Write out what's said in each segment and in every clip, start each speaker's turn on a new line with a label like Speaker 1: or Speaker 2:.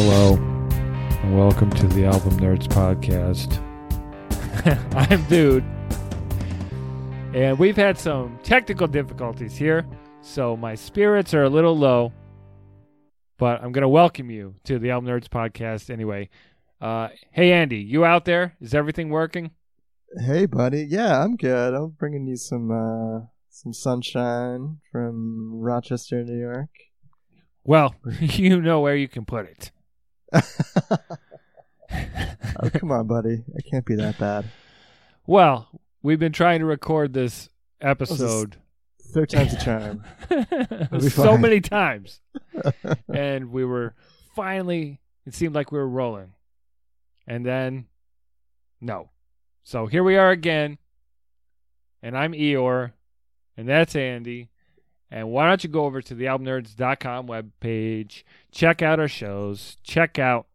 Speaker 1: Hello, and welcome to the Album Nerds Podcast. I'm Dude, and we've had some technical difficulties here, so my spirits are a little low. But I'm going to welcome you to the Album Nerds Podcast anyway. Uh, hey, Andy, you out there? Is everything working?
Speaker 2: Hey, buddy. Yeah, I'm good. I'm bringing you some uh, some sunshine from Rochester, New York.
Speaker 1: Well, you know where you can put it.
Speaker 2: oh, come on, buddy. It can't be that bad.
Speaker 1: Well, we've been trying to record this episode
Speaker 2: Third time's a charm.
Speaker 1: so
Speaker 2: fine.
Speaker 1: many times. and we were finally, it seemed like we were rolling. And then, no. So here we are again. And I'm Eeyore. And that's Andy. And why don't you go over to the albumnerds.com webpage, check out our shows, check out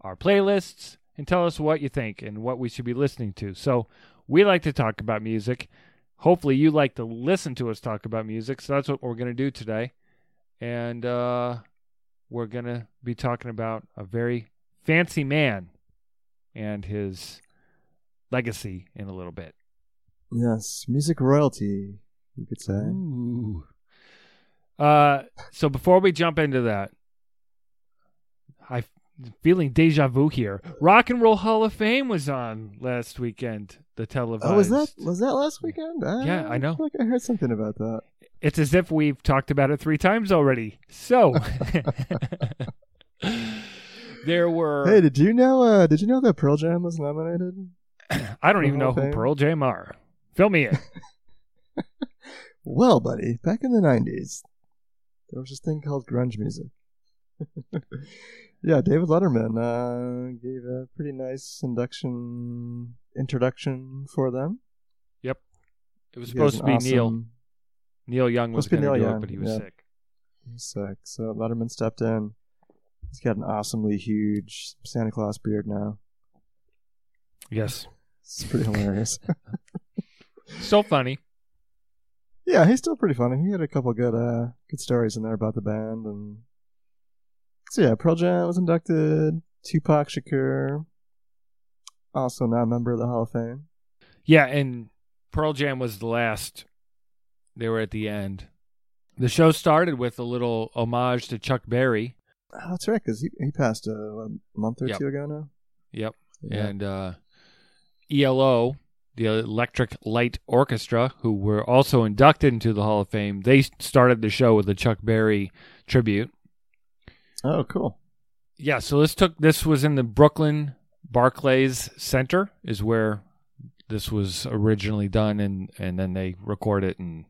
Speaker 1: our playlists, and tell us what you think and what we should be listening to. So we like to talk about music. Hopefully, you like to listen to us talk about music. So that's what we're going to do today. And uh, we're going to be talking about a very fancy man and his legacy in a little bit.
Speaker 2: yes, music royalty, you could say.
Speaker 1: Ooh. Uh, so before we jump into that, I'm feeling deja vu here. Rock and Roll Hall of Fame was on last weekend. The televised.
Speaker 2: Oh, was that was that last weekend?
Speaker 1: Yeah, I know.
Speaker 2: feel like I heard something about that.
Speaker 1: It's as if we've talked about it three times already. So there were.
Speaker 2: Hey, did you know? Uh, did you know that Pearl Jam was nominated?
Speaker 1: I don't even know who Pearl Jam are. Fill me in.
Speaker 2: Well, buddy, back in the '90s, there was this thing called grunge music. yeah, David Letterman uh, gave a pretty nice induction introduction for them. Yep.
Speaker 1: It was
Speaker 2: He
Speaker 1: supposed to be Neil.
Speaker 2: awesome-
Speaker 1: Neil Young was
Speaker 2: Supposed to
Speaker 1: going
Speaker 2: be
Speaker 1: to
Speaker 2: Neil
Speaker 1: do it, but he was
Speaker 2: yeah.
Speaker 1: sick.
Speaker 2: He's sick, so Letterman stepped in. He's got an awesomely huge Santa Claus beard now.
Speaker 1: Yes.
Speaker 2: It's pretty hilarious.
Speaker 1: So funny.
Speaker 2: Yeah, he's still pretty funny. He had a couple good uh good stories in there about the band and so yeah, Pearl Jam was inducted. Tupac Shakur, also now a member of the Hall of Fame.
Speaker 1: Yeah, and Pearl Jam was the last. They were at the end. The show started with a little homage to Chuck Berry.
Speaker 2: Oh, that's right, because he, he passed uh, a month or
Speaker 1: Yep.
Speaker 2: two ago now.
Speaker 1: Yep.
Speaker 2: Yeah.
Speaker 1: And uh, ELO, the Electric Light Orchestra, who were also inducted into the Hall of Fame, they started the show with a Chuck Berry tribute.
Speaker 2: oh, cool.
Speaker 1: Yeah, so this took this was in the Brooklyn Barclays Center is where this was originally done and and then they record it and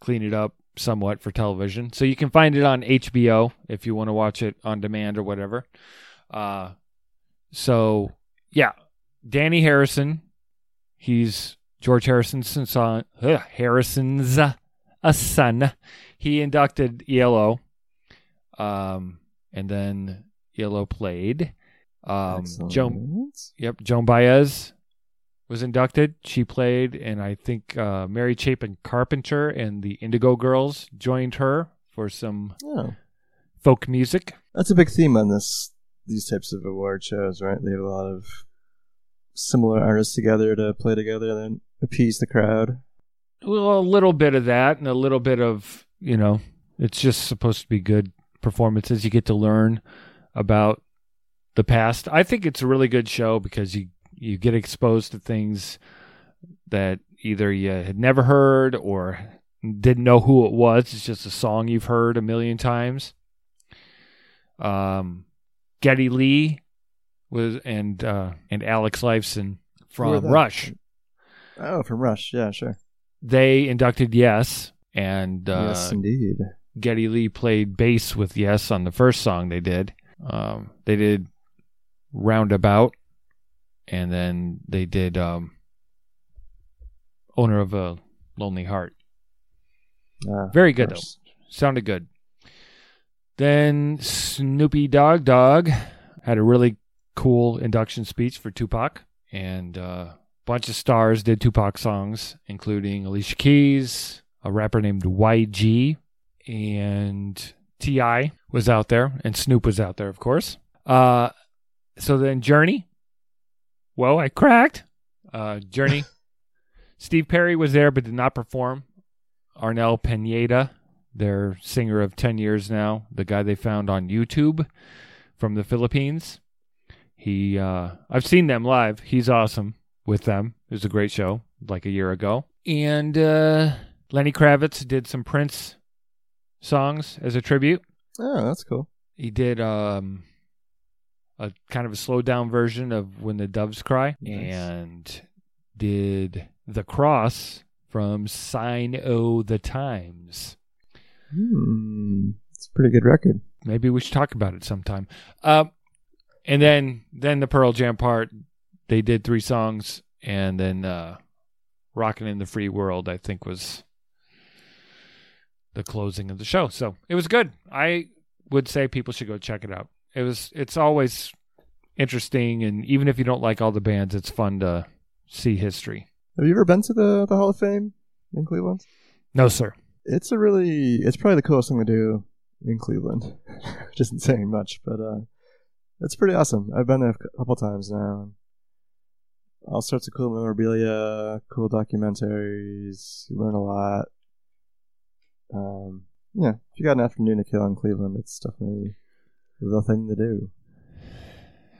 Speaker 1: clean it up somewhat for television. So you can find it on HBO if you want to watch it on demand or whatever. Uh so yeah, Dhani Harrison, he's George Harrison's son, ugh, Harrison's uh, a son. He inducted ELO. Um and then ELO played. Um, Joan, yep, Joan Baez was inducted. She played, and I think uh, Mary Chapin Carpenter and the Indigo Girls joined her for some
Speaker 2: Oh,
Speaker 1: folk music.
Speaker 2: that's a big theme on this these types of award shows, right? They have a lot of similar artists together to play together and appease the crowd.
Speaker 1: Well, a little bit of that, and a little bit of you know, it's just supposed to be good performances. You get to learn about the past. I think it's a really good show because you you get exposed to things that either you had never heard or didn't know who it was. It's just a song you've heard a million times. Um, Geddy Lee was and uh, and Alex Lifeson from? Rush.
Speaker 2: Oh, from Rush. Yeah, sure.
Speaker 1: They inducted Yes, and uh,
Speaker 2: yes, indeed.
Speaker 1: Geddy Lee played bass with Yes on the first song they did. Um, they did Roundabout, and then they did um, Owner of a Lonely Heart.
Speaker 2: Ah,
Speaker 1: Very good, though. Sounded good. Then Snoop Doggy Dogg had a really cool induction speech for Tupac, and uh, a bunch of stars did Tupac songs, including Alicia Keys, a rapper named YG, and T.I. was out there, and Snoop was out there, of course. Uh, so then Journey. Whoa, I cracked. Uh, Journey. Steve Perry was there, but did not perform. Arnel Pineda, their singer of 10 years now, the guy they found on YouTube from the Philippines. He, uh, I've seen them live. He's awesome with them. It was a great show like a year ago. And uh, Lenny Kravitz did some Prince songs as a tribute.
Speaker 2: Oh, that's cool.
Speaker 1: He did um, a kind of a slowed down version of When the Doves Cry
Speaker 2: Nice.
Speaker 1: and did The Cross from Sign O' the Times.
Speaker 2: Hmm. It's a pretty good record.
Speaker 1: Maybe we should talk about it sometime. Um, and then then the Pearl Jam part, they did three songs, and then uh, "Rockin' in the Free World" I think was the closing of the show. So it was good. I would say people should go check it out. It was it's always interesting, and even if you don't like all the bands, it's fun to see history.
Speaker 2: Have you ever been to the the Hall of Fame in Cleveland?
Speaker 1: No, sir.
Speaker 2: It's a really, it's probably the coolest thing to do in Cleveland. Which isn't saying much, but uh, it's pretty awesome. I've been there a couple times now. All sorts of cool memorabilia, cool documentaries. You learn a lot. Um, yeah, if you got an afternoon to kill in Cleveland, it's definitely the thing to do.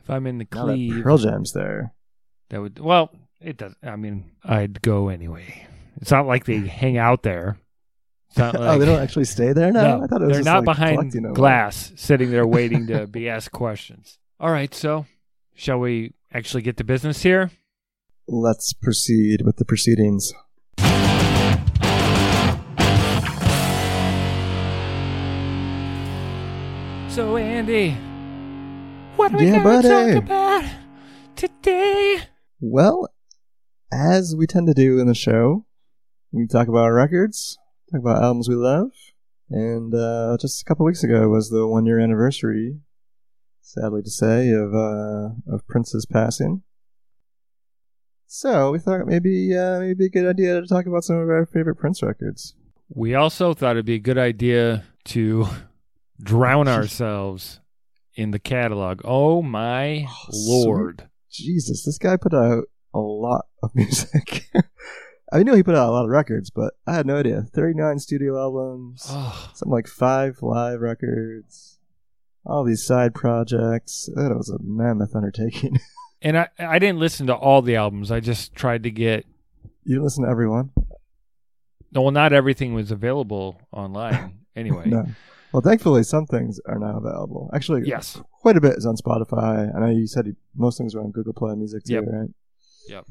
Speaker 1: If I'm in the
Speaker 2: Now that Pearl Jam's there.
Speaker 1: That would well, it does. I mean, I'd go anyway. It's not like they hang out there. Like,
Speaker 2: oh, they don't actually stay there now.
Speaker 1: No,
Speaker 2: I thought it was
Speaker 1: they're not
Speaker 2: like,
Speaker 1: behind glass, sitting there waiting to be asked questions. All right, so shall we actually get to business here?
Speaker 2: Let's proceed with the proceedings.
Speaker 1: So, Andy, what are we
Speaker 2: Yeah,
Speaker 1: going to talk about today?
Speaker 2: Well, as we tend to do in the show, we talk about our records, talk about albums we love, and uh, just a couple weeks ago was the one year anniversary, sadly to say, of uh, of Prince's passing. So we thought maybe uh, maybe a good idea to talk about some of our favorite Prince records.
Speaker 1: We also thought it'd be a good idea to drown ourselves in the catalog. Oh my
Speaker 2: Oh,
Speaker 1: lord!
Speaker 2: Jesus, this guy put out a lot of music. I knew he put out a lot of records, but I had no idea. Thirty nine studio albums.
Speaker 1: Oh,
Speaker 2: something like five live records, all these side projects. That was a mammoth undertaking.
Speaker 1: and I I didn't listen to all the albums. I just tried to get.
Speaker 2: you didn't listen to everyone?
Speaker 1: no, Well, not everything was available online. Anyway,
Speaker 2: No. Well, thankfully, some things are now available. Actually,
Speaker 1: yes,
Speaker 2: quite a bit is on Spotify. I know you said most things are on Google Play Music too,
Speaker 1: Yep.
Speaker 2: right?
Speaker 1: Yep.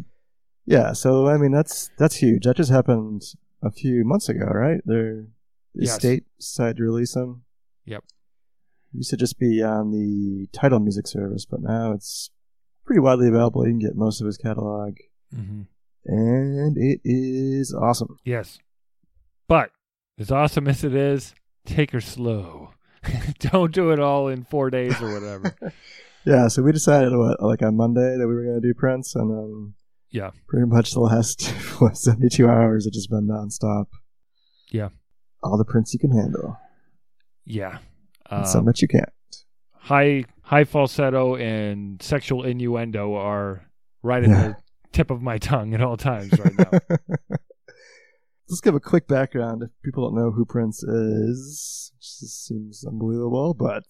Speaker 2: Yeah, so I mean that's that's huge. That just happened a few months ago, right? They're the
Speaker 1: Yes.
Speaker 2: state decided to release them.
Speaker 1: Yep.
Speaker 2: Used to just be on the Tidal music service, but now it's pretty widely available. You can get most of his catalog.
Speaker 1: hmm
Speaker 2: and it is awesome.
Speaker 1: yes, but as awesome as it is, take her slow. Don't do it all in four days or whatever.
Speaker 2: Yeah, so we decided what, like on Monday that we were going to do Prince, and then
Speaker 1: Yeah.
Speaker 2: pretty much the last what, seventy-two hours have just been nonstop.
Speaker 1: Yeah.
Speaker 2: all the Prince you can handle,
Speaker 1: yeah,
Speaker 2: and
Speaker 1: um,
Speaker 2: some that you can't.
Speaker 1: high high falsetto and sexual innuendo are right at
Speaker 2: Yeah.
Speaker 1: the tip of my tongue at all times right now.
Speaker 2: Let's give a quick background if people don't know who Prince is. Which just seems unbelievable, but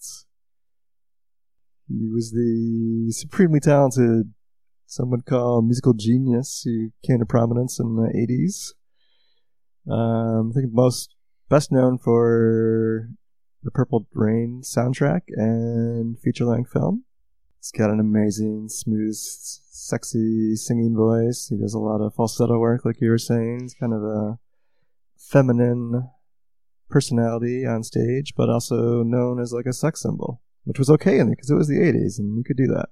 Speaker 2: he was the supremely talented, some would call musical genius who came to prominence in the 80s. Um, I think most best known for the Purple Rain soundtrack and feature length film. He's got an amazing, smooth, sexy singing voice. He does a lot of falsetto work, like you were saying. He's kind of a feminine personality on stage, but also known as like a sex symbol, which was okay in because it was the 80s and you could do that.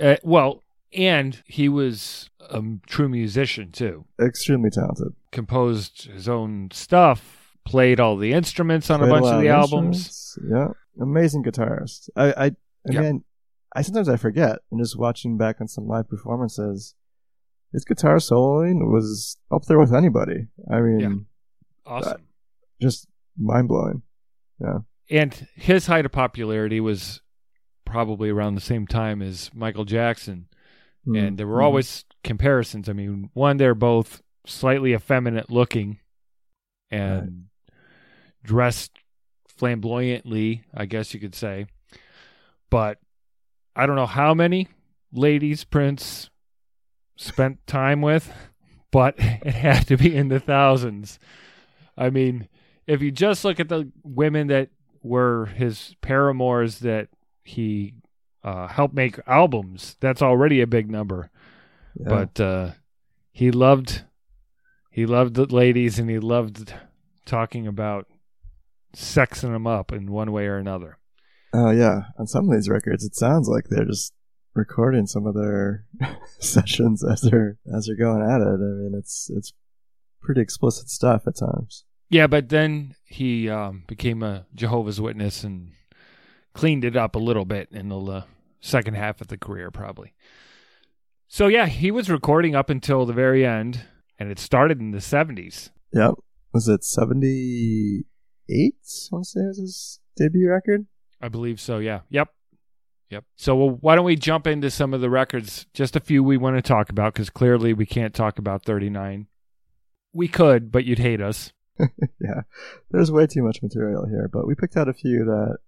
Speaker 1: Uh, well, and he was a true musician too.
Speaker 2: Extremely talented.
Speaker 1: Composed his own stuff, played all the instruments on
Speaker 2: Played
Speaker 1: a bunch
Speaker 2: lot
Speaker 1: of the albums.
Speaker 2: Yeah, amazing guitarist. I, I, I
Speaker 1: Yeah.
Speaker 2: mean, I sometimes I forget, and just watching back on some live performances, his guitar soloing was up there with anybody. I mean,
Speaker 1: Yeah. Awesome.
Speaker 2: just mind blowing. Yeah.
Speaker 1: And his height of popularity was probably around the same time as Michael Jackson.
Speaker 2: Mm,
Speaker 1: And there were always comparisons. I mean, one, they're both slightly effeminate looking and dressed flamboyantly, I guess you could say. But I don't know how many ladies Prince spent time with, but it had to be in the thousands. I mean, if you just look at the women that were his paramours that he uh, helped make albums, that's already a big number.
Speaker 2: Yeah.
Speaker 1: But uh, he loved he loved the ladies and he loved talking about sexing them up in one way or another.
Speaker 2: Oh yeah, on some of these records, it sounds like they're just recording some of their sessions as they're as they're going at it. I mean, it's it's pretty explicit stuff at times.
Speaker 1: Yeah, but then he um, became a Jehovah's Witness and cleaned it up a little bit in the uh, second half of the career, probably. So yeah, he was recording up until the very end, and it started in the seventies.
Speaker 2: Yep. Was it seventy eight? I want to say was his debut record.
Speaker 1: I believe so. Yeah. Yep. Yep. So well, why don't we jump into some of the records? Just a few we want to talk about because clearly we can't talk about 39. We could, but you'd hate us.
Speaker 2: yeah, there's way too much material here, but we picked out a few that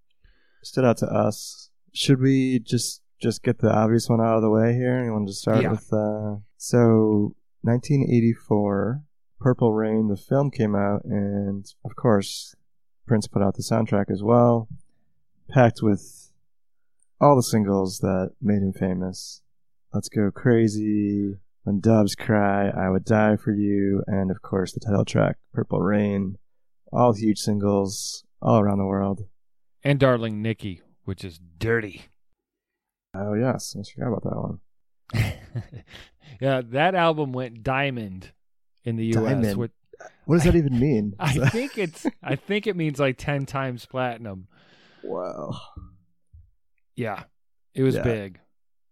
Speaker 2: stood out to us. Should we just just get the obvious one out of the way here? You want to start
Speaker 1: Yeah.
Speaker 2: with uh, so 1984, Purple Rain. The film came out, and of course, Prince put out the soundtrack as well, packed with all the singles that made him famous. Let's Go Crazy, When Doves Cry, I Would Die for You, and of course the title track, Purple Rain. All huge singles all around the world.
Speaker 1: And Darling Nikki, which is dirty.
Speaker 2: Oh, yes, I forgot about that one.
Speaker 1: yeah, that album went diamond in the US.
Speaker 2: Diamond?
Speaker 1: With,
Speaker 2: What does that even mean?
Speaker 1: I think it's I think it means like 10 times platinum.
Speaker 2: wow.
Speaker 1: Yeah. It was
Speaker 2: Yeah.
Speaker 1: big.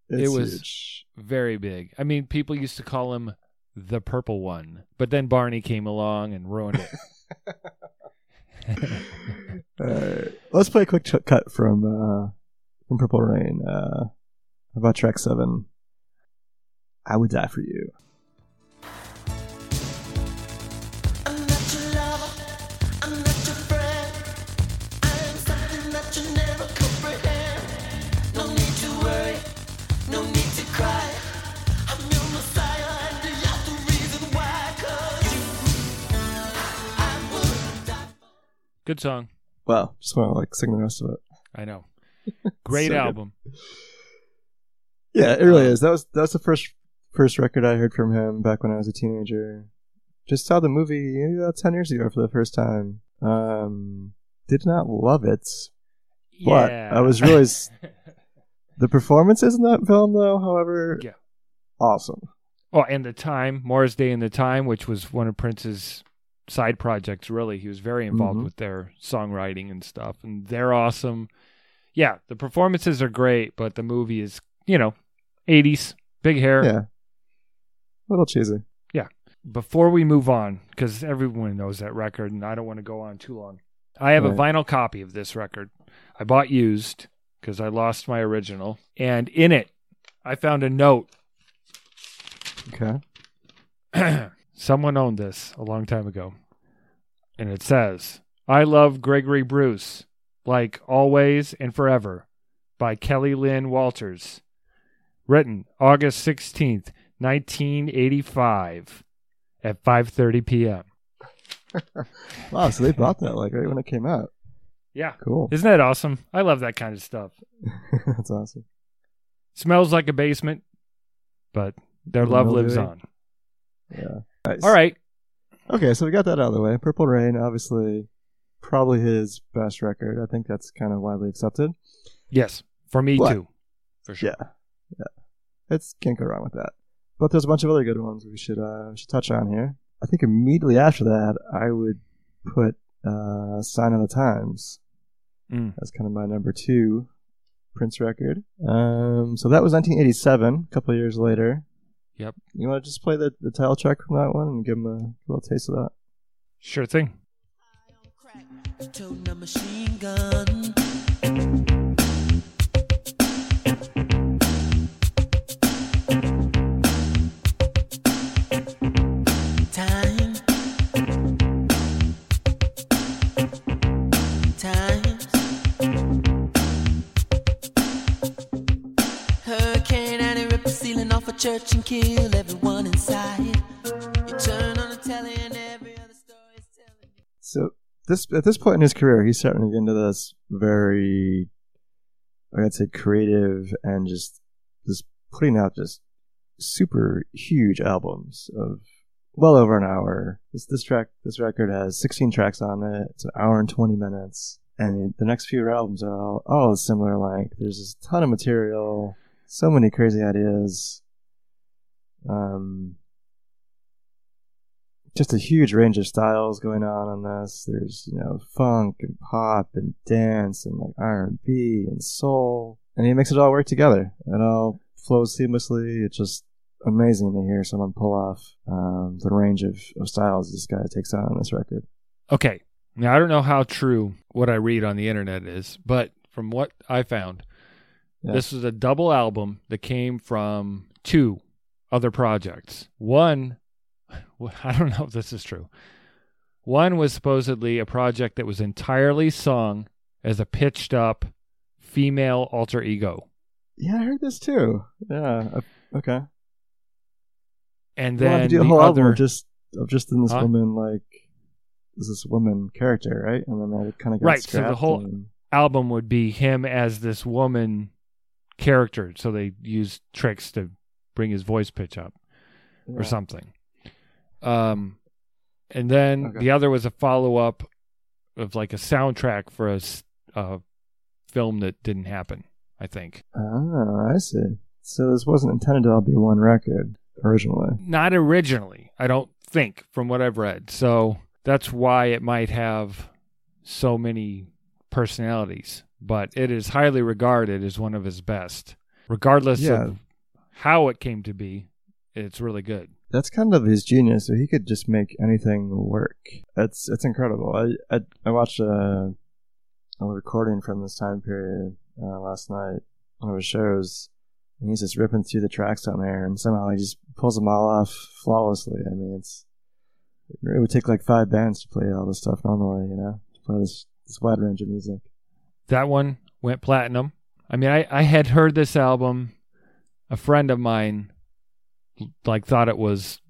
Speaker 2: It's
Speaker 1: It was-
Speaker 2: huge.
Speaker 1: Very big. I mean, people used to call him the purple one, but then Barney came along and ruined it.
Speaker 2: Uh, let's play a quick ch- cut from uh, from Purple Rain. Uh, about track seven. I would die for you.
Speaker 3: I'm not your lover, I'm not your friend. I'm something that you never comprehend. No need to worry, no need to cry. I'm your messiah and you're the reason why. 'Cause you, I would die.
Speaker 1: Good song.
Speaker 2: Wow, just want to like sing the rest of it.
Speaker 1: I know. Great
Speaker 2: So good.
Speaker 1: album.
Speaker 2: Yeah, it really
Speaker 1: Um,
Speaker 2: is. That was that was the first first record I heard from him back when I was a teenager. Just saw the movie maybe about ten years ago for the first time. Um, did not love it. But
Speaker 1: yeah.
Speaker 2: I was really The performances in that film, though, however,
Speaker 1: Yeah.
Speaker 2: awesome.
Speaker 1: oh, and the time, Morris Day and the Time, which was one of Prince's side projects. Really, he was very involved
Speaker 2: Mhm.
Speaker 1: with their songwriting and stuff, and they're awesome. Yeah, the performances are great, but the movie is, you know, eighties, big hair.
Speaker 2: Yeah, a little cheesy. Yeah.
Speaker 1: Before we move on, because everyone knows that record, and I don't want to go on too long. I have a vinyl copy of this record. I bought used because I lost my original, and in it, I found a note.
Speaker 2: Okay.
Speaker 1: Someone owned this a long time ago, and it says, "I love Gregory Bruce, like always and forever," by Kelly Lynn Walters. Written August sixteenth, nineteen eighty-five, at five thirty p.m.
Speaker 2: Wow, so they bought that like right when it came out.
Speaker 1: Yeah.
Speaker 2: Cool.
Speaker 1: Isn't that awesome? I love that kind of stuff.
Speaker 2: That's awesome.
Speaker 1: Smells like a basement, but their love lives on.
Speaker 2: Yeah. Nice.
Speaker 1: All right.
Speaker 2: Okay, so we got that out of the way. Purple Rain, obviously, probably his best record. I think that's kind of widely accepted.
Speaker 1: Yes. For me
Speaker 2: What?
Speaker 1: too. For sure.
Speaker 2: Yeah, yeah, it's can't go wrong with that. But there's a bunch of other good ones we should uh, should touch on here. I think immediately after that, I would put uh, "Sign of the Times"
Speaker 1: Mm.
Speaker 2: as kind of my number two Prince record. Um, so that was 1987. A couple of years later.
Speaker 1: Yep.
Speaker 2: You want to just play the, the title track from that one and give them a little taste of that?
Speaker 1: Sure thing.
Speaker 3: Church and kill everyone inside. Every.
Speaker 2: So this at this point in his career, he's starting to get into this very, I'd say, creative and just just putting out just super huge albums of well over an hour. This this track this record has 16 tracks on it. It's an hour and 20 minutes, and the next few albums are all all similar length. There's just a ton of material, so many crazy ideas. Um, just a huge range of styles going on on this. There's you know funk and pop and dance and like R and B and soul, and he makes it all work together. It all flows seamlessly. It's just amazing to hear someone pull off um, the range of, of styles this guy takes on on this record.
Speaker 1: Okay. Now, I don't know how true what I read on the internet is, but from what I found,
Speaker 2: Yeah.
Speaker 1: this was a double album that came from two other projects. One, I don't know if this is true. One was supposedly a project that was entirely sung as a pitched up female alter ego.
Speaker 2: Yeah, I heard this too. Yeah. Okay.
Speaker 1: And
Speaker 2: Well,
Speaker 1: then
Speaker 2: to do
Speaker 1: the
Speaker 2: whole
Speaker 1: other,
Speaker 2: of just of just in this
Speaker 1: Huh?
Speaker 2: woman like is this woman character, right? And then that kind of got
Speaker 1: Right, so the whole-
Speaker 2: and-
Speaker 1: album would be him as this woman character. So they used tricks to bring his voice pitch up. or something. Um, and then
Speaker 2: Okay.
Speaker 1: the other was a follow up of like a soundtrack for a, uh, film that didn't happen. I think
Speaker 2: Oh, I see. So this wasn't intended to all be one record originally.
Speaker 1: not originally. I don't think from what I've read. So that's why it might have so many personalities. But it is highly regarded as one of his best, regardless
Speaker 2: Yeah.
Speaker 1: of how it came to be. It's really good.
Speaker 2: That's kind of his genius. So he could just make anything work. It's it's incredible. I I, I watched a, a recording from this time period uh, last night. One of his shows, and he's just ripping through the tracks on there, and somehow he just pulls them all off flawlessly. I mean, it's it would take like five bands to play all this stuff normally, you know, to play this this wide range of music.
Speaker 1: that one went platinum. I mean, I, I had heard this album. A friend of mine, like, thought it was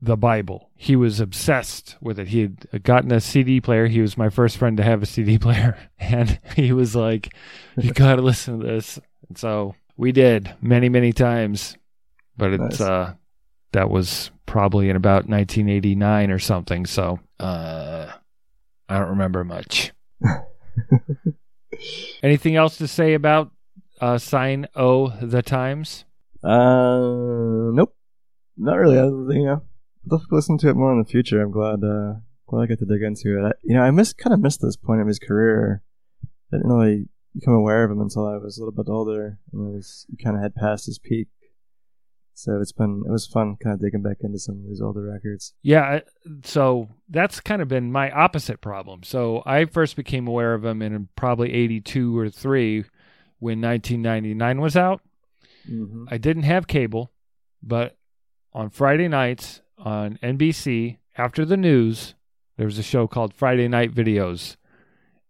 Speaker 1: the Bible. He was obsessed with it. He had gotten a CD player. He was my first friend to have a CD player, and he was like, "You got to listen to this." And so we did many, many times. But it's
Speaker 2: Nice.
Speaker 1: uh, that was probably in about 1989 or something. So uh, I don't remember much. Anything else to say about uh, Sign O the Times?
Speaker 2: Uh, nope, not really. I, you know, I'll listen to it more in the future. I'm glad, uh, glad I get to dig into it. I, you know, I miss kind of missed this point of his career. I didn't really become aware of him until I was a little bit older, and it was kind of had passed his peak. So it's been it was fun kind of digging back into some of these older records.
Speaker 1: Yeah, so that's kind of been my opposite problem. So I first became aware of him in probably 82 or 3 when 1999 was out.
Speaker 2: Mm-hmm.
Speaker 1: I didn't have cable, but on Friday nights on NBC after the news, there was a show called Friday Night Videos,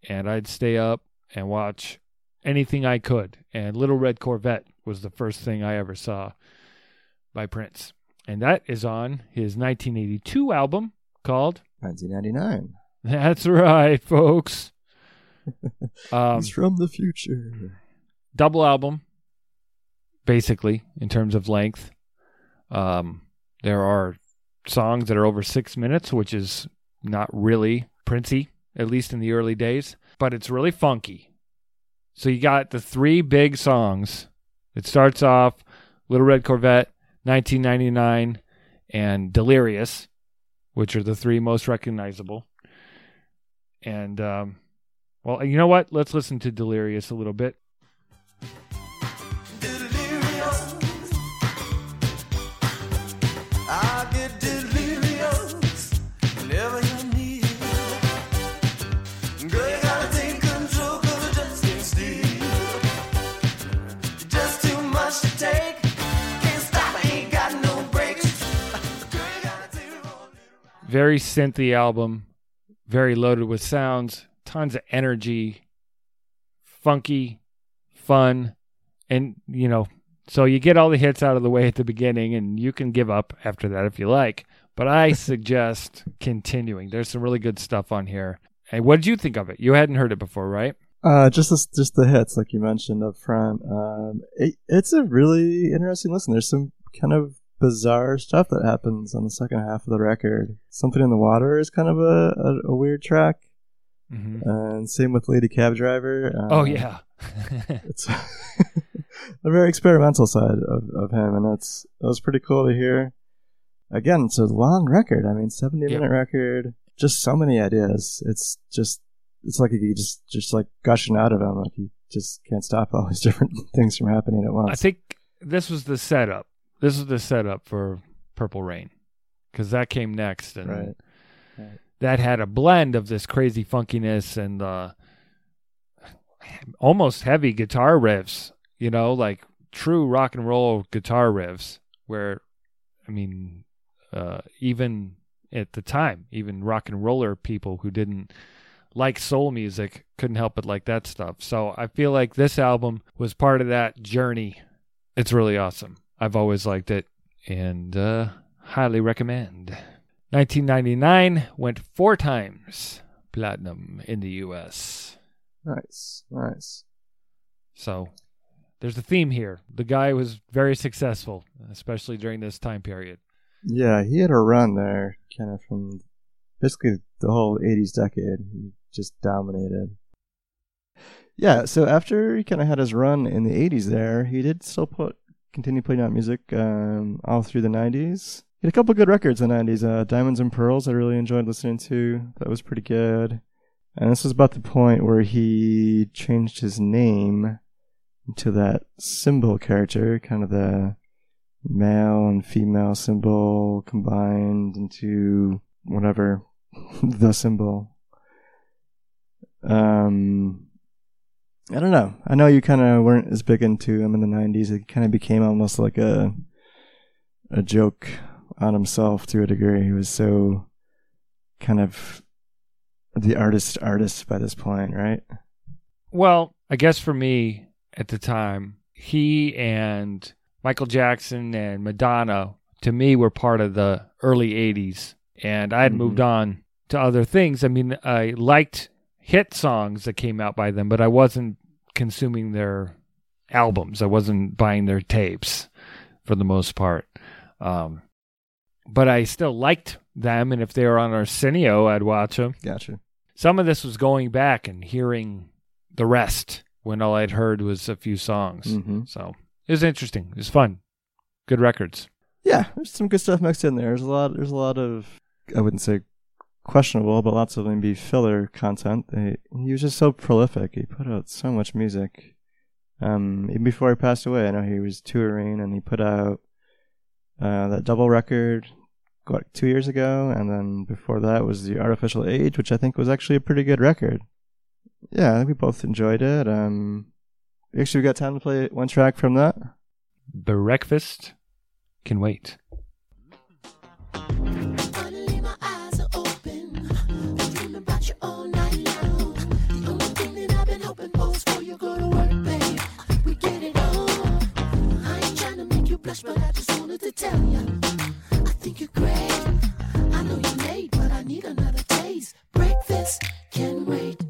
Speaker 1: and I'd stay up and watch anything I could. And Little Red Corvette was the first thing I ever saw by Prince, and that is on his 1982 album called
Speaker 2: 1999.
Speaker 1: "That's Right, folks." Um,
Speaker 2: He's from the future.
Speaker 1: double album, basically in terms of length. Um, there are songs that are over six minutes, which is not really Princey, at least in the early days, but it's really funky. So you got the three big songs. It starts off Little Red Corvette, 1999, and Delirious, which are the three most recognizable. And um, well, you know what? Let's listen to Delirious a little bit. Very synthy album, very loaded with sounds, tons of energy, funky, fun, and you know, so you get all the hits out of the way at the beginning, and you can give up after that if you like. But I suggest continuing. There's some really good stuff on here. And what did you think of it? You hadn't heard it before, right?
Speaker 2: Uh, just this, just the hits, like you mentioned up front. Um, it, it's a really interesting listen. There's some kind of bizarre stuff that happens on the second half of the record. Something in the water is kind of a, a, a weird track,
Speaker 1: Mm-hmm.
Speaker 2: and same with Lady Cab Driver. Uh,
Speaker 1: oh yeah.
Speaker 2: it's the very experimental side of, of him, and that's that was pretty cool to hear. Again, it's a long record. I mean, seventy
Speaker 1: Yeah.
Speaker 2: minute record. Just so many ideas. It's just it's like you just just like gushing out of him. Like you just can't stop all these different things from happening at once.
Speaker 1: I think this was the setup. This is the setup for Purple Rain, because that came next, and
Speaker 2: Right. Right.
Speaker 1: that had a blend of this crazy funkiness and uh, almost heavy guitar riffs. You know, like true rock and roll guitar riffs. Where, I mean, uh, even at the time, even rock and roller people who didn't like soul music couldn't help but like that stuff. So I feel like this album was part of that journey. It's really awesome. I've always liked it and uh, highly recommend. 1999 went four times platinum in the US.
Speaker 2: Nice, nice.
Speaker 1: So there's a theme here. The guy was very successful, especially during this time period.
Speaker 2: Yeah, he had a run there, kind of from basically the whole '80s decade. He just dominated. Yeah, so after he kind of had his run in the '80s, there he did still put continue putting out music um, all through the '90s. He had a couple good records in the '90s. Uh, Diamonds and Pearls, I really enjoyed listening to. That was pretty good. And this was about the point where he changed his name to that symbol character, kind of the male and female symbol combined into whatever the symbol. Um, I don't know. I know you kind of weren't as big into him in the '90s. It kind of became almost like a a joke on himself to a degree. He was so kind of the artist artist by this point, right?
Speaker 1: Well, I guess for me at the time, he and Michael Jackson and Madonna to me were part of the early 80s and I had
Speaker 2: Mhm.
Speaker 1: moved on to other things. I mean, I liked hit songs that came out by them, but I wasn't consuming their albums. I wasn't buying their tapes for the most part. Um, but I still liked them, and if they were on Arsenio, I'd watch them
Speaker 2: Gotcha.
Speaker 1: some of this was going back and hearing the rest when all I'd heard was a few songs.
Speaker 2: hmm
Speaker 1: So it was interesting. It was fun. Good records.
Speaker 2: Yeah, there's some good stuff mixed in there. There's a lot. There's a lot of I wouldn't say questionable, but lots of them be filler content. He was just so prolific. He put out so much music. Um, even before he passed away, I know he was touring and he put out uh, that double record what two years ago, and then before that was the Art Official Age, which I think was actually a pretty good record. Yeah, I think we both enjoyed it. Um, actually, we got time to play one track from that.
Speaker 1: The Breakfast can wait.
Speaker 3: Tell you. I think you're great. I know you're late, but I need another taste. Breakfast can wait.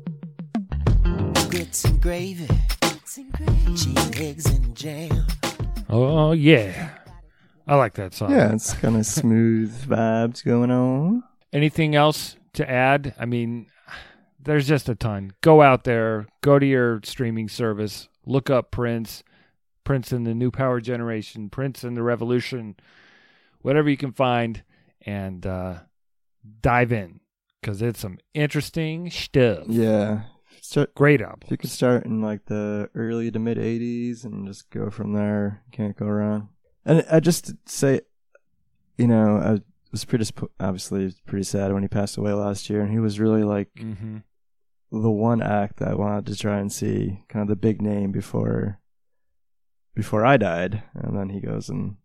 Speaker 4: grits and gravy,
Speaker 3: It's great.
Speaker 4: cheese, eggs, and jam.
Speaker 1: Oh, oh yeah. I like that song.
Speaker 2: Yeah, it's kind of smooth vibes going on.
Speaker 1: Anything else to add? I mean, there's just a ton. Go out there, go to your streaming service, look up Prince, Prince and the New Power Generation, Prince and the Revolution, whatever you can find, and uh, dive in because it's some interesting stuff.
Speaker 2: Yeah. Start,
Speaker 1: Great album.
Speaker 2: you could start in like the early to mid 80s and just go from there, can't go wrong. And I just say, you know, I was pretty, disp- obviously pretty sad when he passed away last year. And he was really like
Speaker 1: Mm-hmm.
Speaker 2: the one act that I wanted to try and see, kind of the big name before, before I died. And then he goes and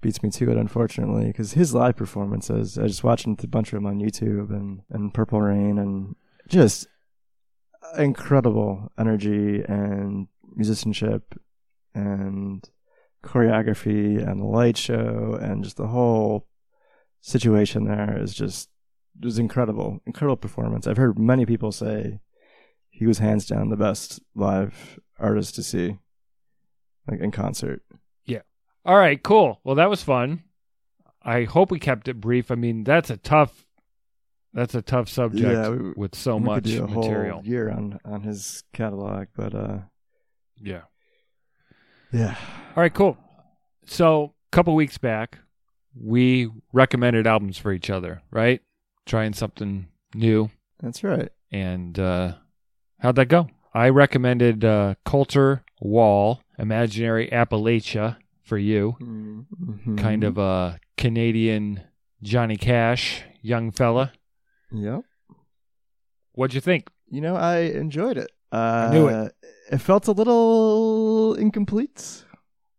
Speaker 2: beats me to it, unfortunately, because his live performances, I just watched a bunch of them on YouTube and, and Purple Rain, and just incredible energy and musicianship and choreography and the light show and just the whole situation there is just it was incredible incredible performance i've heard many people say he was hands down the best live artist to see like in concert Yeah.
Speaker 1: All right, cool. Well, that was fun. I hope we kept it brief. I mean, that's a tough that's a tough subject
Speaker 2: Yeah, we-
Speaker 1: with so much
Speaker 2: could do a
Speaker 1: material.
Speaker 2: whole year on on his catalog but uh
Speaker 1: Yeah.
Speaker 2: yeah
Speaker 1: All right, cool. So, a couple weeks back, we recommended albums for each other, right? Trying something new.
Speaker 2: that's right
Speaker 1: And uh, how'd that go? I recommended uh, Colter Wall, Imaginary Appalachia for you.
Speaker 2: Mhm.
Speaker 1: Kind of a Canadian Johnny Cash, young fella.
Speaker 2: yep
Speaker 1: What'd you think?
Speaker 2: You know, I enjoyed it. Uh,
Speaker 1: knew it.
Speaker 2: It felt a little incomplete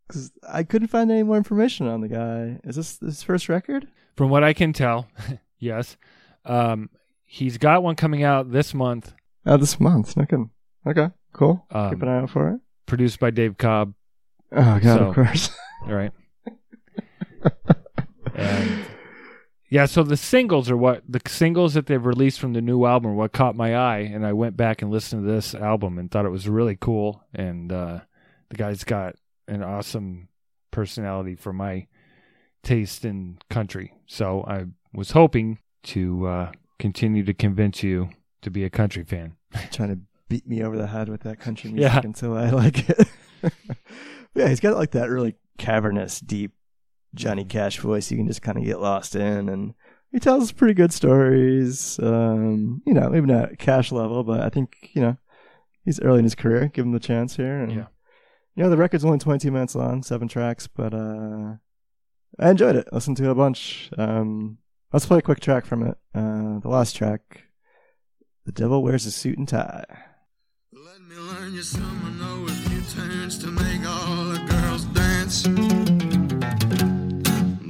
Speaker 2: because I couldn't find any more information on the guy. Is this his first record?
Speaker 1: From what I can tell, yes. Um, he's got one coming out this month,
Speaker 2: Oh, this month. No kidding. Okay, cool.
Speaker 1: Um,
Speaker 2: Keep an eye out for it.
Speaker 1: Produced by Dave Cobb.
Speaker 2: Oh God,
Speaker 1: so-
Speaker 2: of course.
Speaker 1: All right. and yeah, so the singles are what the singles that they've released from the new album are what caught my eye, and I went back and listened to this album and thought it was really cool. And uh, the guy's got an awesome personality for my taste in country, so I was hoping to uh, continue to convince you to be a country fan.
Speaker 2: Trying to beat me over the head with that country music
Speaker 1: Yeah.
Speaker 2: until I like it. yeah, he's got like that really cavernous, deep Johnny Cash voice. You can just kind of get lost in, and he tells pretty good stories. Um, you know, maybe not Cash level, but I think you know he's early in his career. Give him the chance here, and
Speaker 1: Yeah.
Speaker 2: you know the record's only 22 minutes long, seven tracks, but uh, I enjoyed it. Listened to a bunch. Um, let's play a quick track from it. Uh, the last track, "The Devil Wears a Suit and Tie."
Speaker 5: Me learn you some. I know a few turns to make all the girls dance.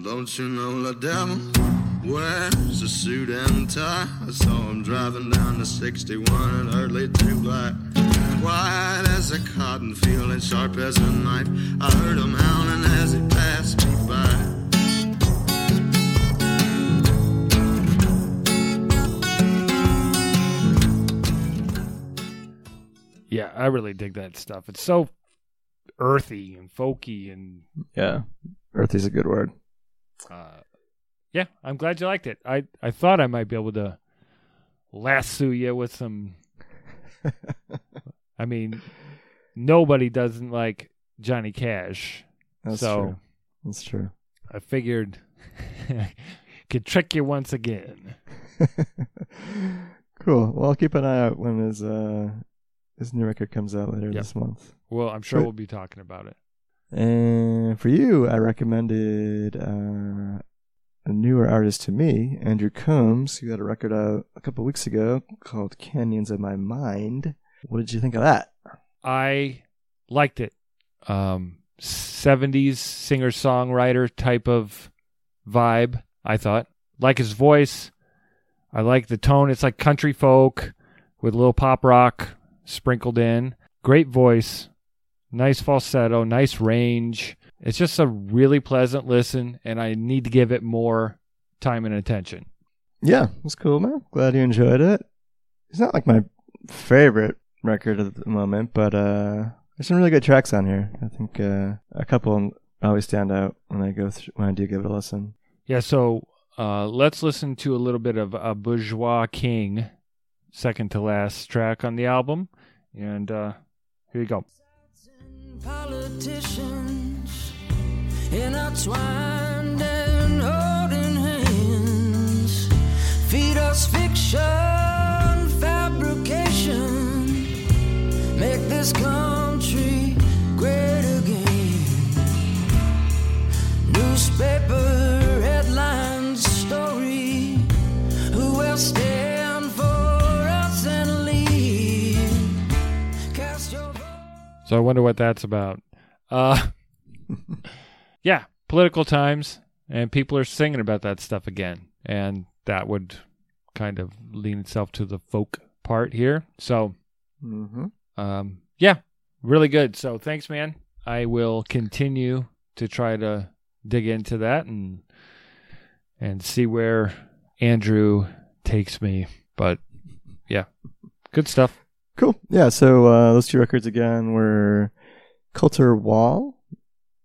Speaker 5: Don't you know the devil wears a suit and tie? I saw him driving down the 61 and early black. White as a cotton field and sharp as a knife. I heard him howling as he passed me by.
Speaker 1: Yeah, I really dig that stuff. It's so earthy and folky and
Speaker 2: Yeah, earthy's a good word.
Speaker 1: uh, yeah, I'm glad you liked it. I I thought I might be able to lasso you with some. I mean, nobody doesn't like Johnny Cash,
Speaker 2: That's
Speaker 1: so
Speaker 2: true. That's true.
Speaker 1: I figured could trick you once again.
Speaker 2: cool. Well, I'll keep an eye out when his uh his new record comes out later
Speaker 1: Yep.
Speaker 2: this month.
Speaker 1: Well, I'm sure
Speaker 2: But-
Speaker 1: we'll be talking about it.
Speaker 2: And for you, I recommended uh, a newer artist to me, Andrew Combs, who had a record out a couple weeks ago called Canyons of My Mind. What did you think of that?
Speaker 1: I liked it. Um, 70s singer songwriter type of vibe, I thought. Like his voice. I like the tone. It's like country folk with a little pop rock sprinkled in. Great voice. Nice falsetto, nice range. It's just a really pleasant listen, and I need to give it more time and attention.
Speaker 2: Yeah, it's cool, man. Glad you enjoyed it. It's not like my favorite record at the moment, but uh, there's some really good tracks on here. I think uh, a couple always stand out when I go through, when I do give it a listen.
Speaker 1: Yeah, so uh, let's listen to a little bit of a Bourgeois King, second to last track on the album. And uh, here you go.
Speaker 4: Politicians intertwined and holding hands feed us fiction, fabrication, make this country great again. Newspaper headlines, story, who stand
Speaker 1: So I wonder what that's about. Uh, yeah, political times, and people are singing about that stuff again, and that would kind of lean itself to the folk part here. So,
Speaker 2: Mm-hmm.
Speaker 1: um, yeah, really good. So, thanks, man. I will continue to try to dig into that and and see where Andrew takes me. But yeah, good stuff.
Speaker 2: Cool. Yeah, so uh, those two records again were Colter Wall,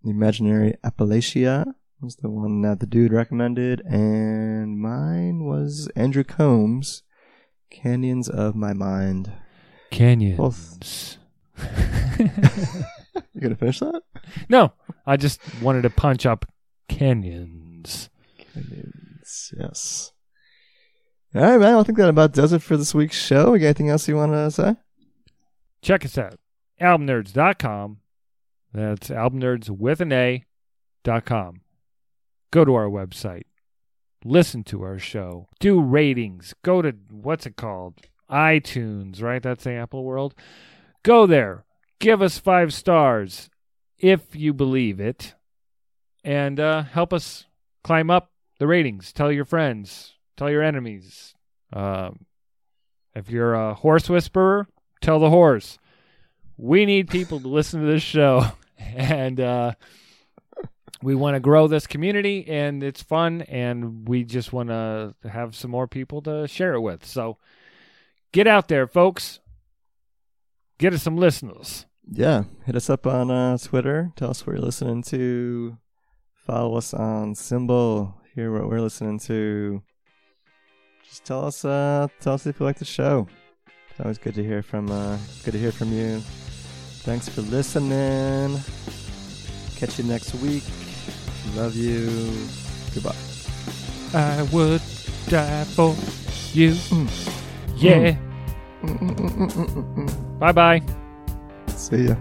Speaker 2: The Imaginary Appalachia was the one that the dude recommended, and mine was Andrew Combs, Canyons of My Mind.
Speaker 1: Canyons. Both.
Speaker 2: You gonna finish that?
Speaker 1: no, I just wanted to punch up canyons.
Speaker 2: Canyons, yes. All right, man. I think that about does it for this week's show. Got anything else you want to say?
Speaker 1: Check us out. albumnerds.com. That's albumnerds with an A dot com. Go to our website. Listen to our show. Do ratings. Go to what's it called? iTunes, right? That's the Apple world. Go there. Give us five stars if you believe it. And uh, help us climb up the ratings. Tell your friends. Tell your enemies. Um, if you're a horse whisperer, tell the horse. We need people to listen to this show. And uh, we want to grow this community, and it's fun, and we just want to have some more people to share it with. So get out there, folks. Get us some listeners.
Speaker 2: Yeah, hit us up on uh, Twitter. Tell us what you're listening to. Follow us on Cymbal. Hear what we're listening to. Just tell us, uh, tell us if you like the show. It's always good to hear from, uh, good to hear from you. Thanks for listening. Catch you next week. Love you. Goodbye.
Speaker 1: I would die for you.
Speaker 2: Mm.
Speaker 1: Yeah.
Speaker 2: Mm, mm, mm, mm.
Speaker 1: Bye bye.
Speaker 2: See ya.